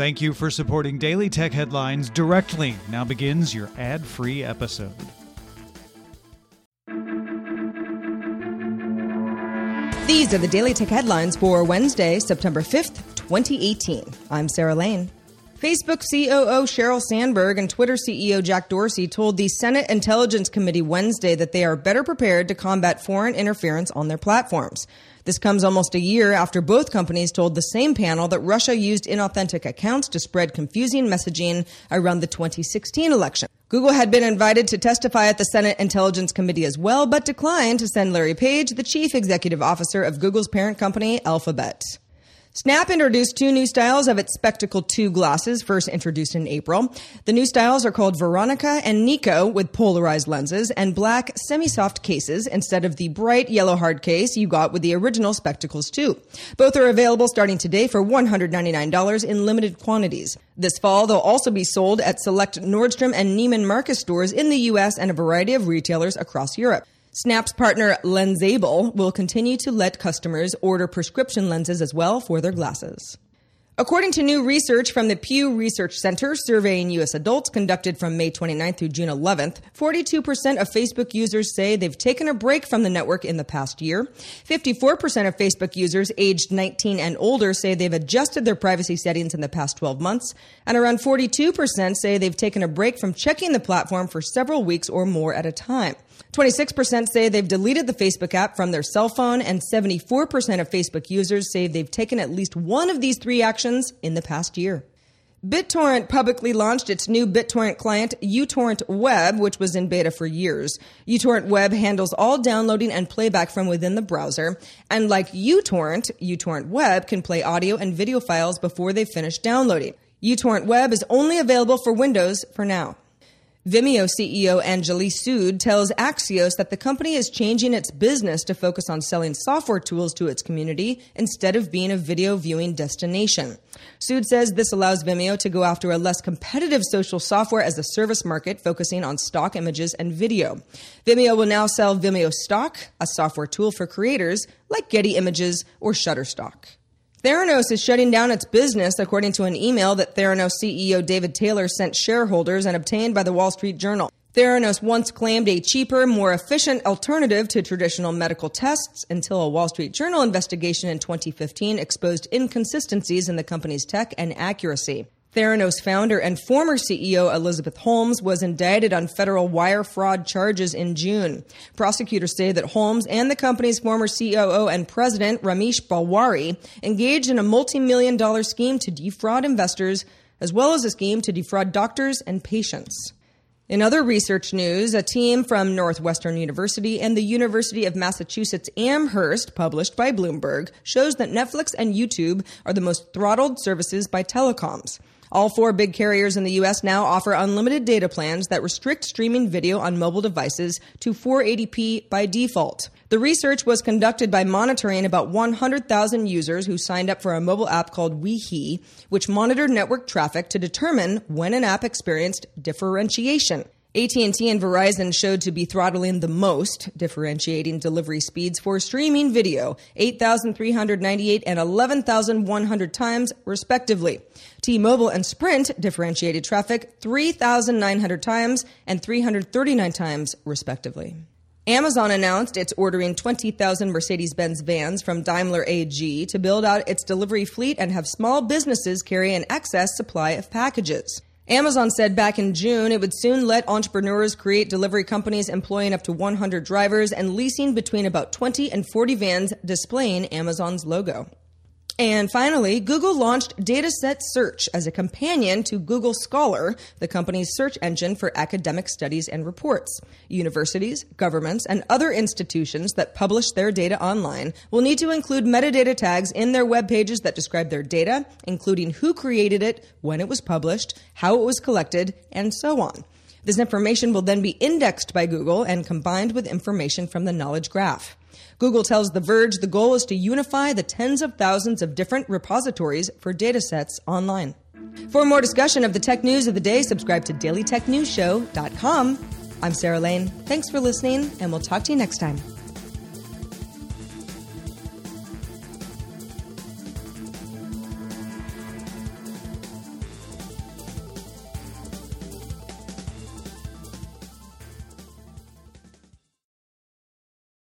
Thank you for supporting Daily Tech Headlines directly. Now begins your ad free episode. These are the Daily Tech Headlines for Wednesday, September 5th, 2018. I'm Sarah Lane. Facebook COO Sheryl Sandberg and Twitter CEO Jack Dorsey told the Senate Intelligence Committee Wednesday that they are better prepared to combat foreign interference on their platforms. This comes almost a year after both companies told the same panel that Russia used inauthentic accounts to spread confusing messaging around the 2016 election. Google had been invited to testify at the Senate Intelligence Committee as well, but declined to send Larry Page, the chief executive officer of Google's parent company, Alphabet. Snap introduced two new styles of its Spectacle 2 glasses, first introduced in April. The new styles are called Veronica and Nico with polarized lenses and black semi-soft cases instead of the bright yellow hard case you got with the original Spectacles 2. Both are available starting today for $199 in limited quantities. This fall, they'll also be sold at select Nordstrom and Neiman Marcus stores in the US and a variety of retailers across Europe. Snap's partner Lensabl will continue to let customers order prescription lenses as well for their glasses. According to new research from the Pew Research Center surveying U.S. adults conducted from May 29th through June 11th, 42% of Facebook users say they've taken a break from the network in the past year. 54% of Facebook users aged 19 and older say they've adjusted their privacy settings in the past 12 months. And around 42% say they've taken a break from checking the platform for several weeks or more at a time. 26% say they've deleted the Facebook app from their cell phone, and 74% of Facebook users say they've taken at least one of these three actions in the past year. BitTorrent publicly launched its new BitTorrent client, uTorrent Web, which was in beta for years. uTorrent Web handles all downloading and playback from within the browser. And like uTorrent, uTorrent Web can play audio and video files before they finish downloading. uTorrent Web is only available for Windows for now. Vimeo CEO Anjali Sood tells Axios that the company is changing its business to focus on selling software tools to its community instead of being a video viewing destination. Sood says this allows Vimeo to go after a less competitive social software as a service market focusing on stock images and video. Vimeo will now sell Vimeo Stock, a software tool for creators like Getty Images or Shutterstock. Theranos is shutting down its business, according to an email that Theranos CEO David Taylor sent shareholders and obtained by the Wall Street Journal. Theranos once claimed a cheaper, more efficient alternative to traditional medical tests until a Wall Street Journal investigation in 2015 exposed inconsistencies in the company's tech and accuracy. Theranos founder and former CEO Elizabeth Holmes was indicted on federal wire fraud charges in June. Prosecutors say that Holmes and the company's former COO and president, Ramesh Balwani, engaged in a multi-million dollar scheme to defraud investors, as well as a scheme to defraud doctors and patients. In other research news, a team from Northwestern University and the University of Massachusetts Amherst, published by Bloomberg, shows that Netflix and YouTube are the most throttled services by telecoms. All four big carriers in the U.S. now offer unlimited data plans that restrict streaming video on mobile devices to 480p by default. The research was conducted by monitoring about 100,000 users who signed up for a mobile app called Wehe, which monitored network traffic to determine when an app experienced differentiation. AT&T and Verizon showed to be throttling the most, differentiating delivery speeds for streaming video, 8,398 and 11,100 times respectively. T-Mobile and Sprint differentiated traffic 3,900 times and 339 times respectively. Amazon announced it's ordering 20,000 Mercedes Benz vans from Daimler AG to build out its delivery fleet and have small businesses carry an excess supply of packages. Amazon said back in June it would soon let entrepreneurs create delivery companies employing up to 100 drivers and leasing between about 20 and 40 vans displaying Amazon's logo. And finally, Google launched Dataset Search as a companion to Google Scholar, the company's search engine for academic studies and reports. Universities, governments, and other institutions that publish their data online will need to include metadata tags in their web pages that describe their data, including who created it, when it was published, how it was collected, and so on. This information will then be indexed by Google and combined with information from the knowledge graph. Google tells The Verge the goal is to unify the tens of thousands of different repositories for datasets online. For more discussion of the tech news of the day, subscribe to dailytechnewsshow.com. I'm Sarah Lane. Thanks for listening, and we'll talk to you next time.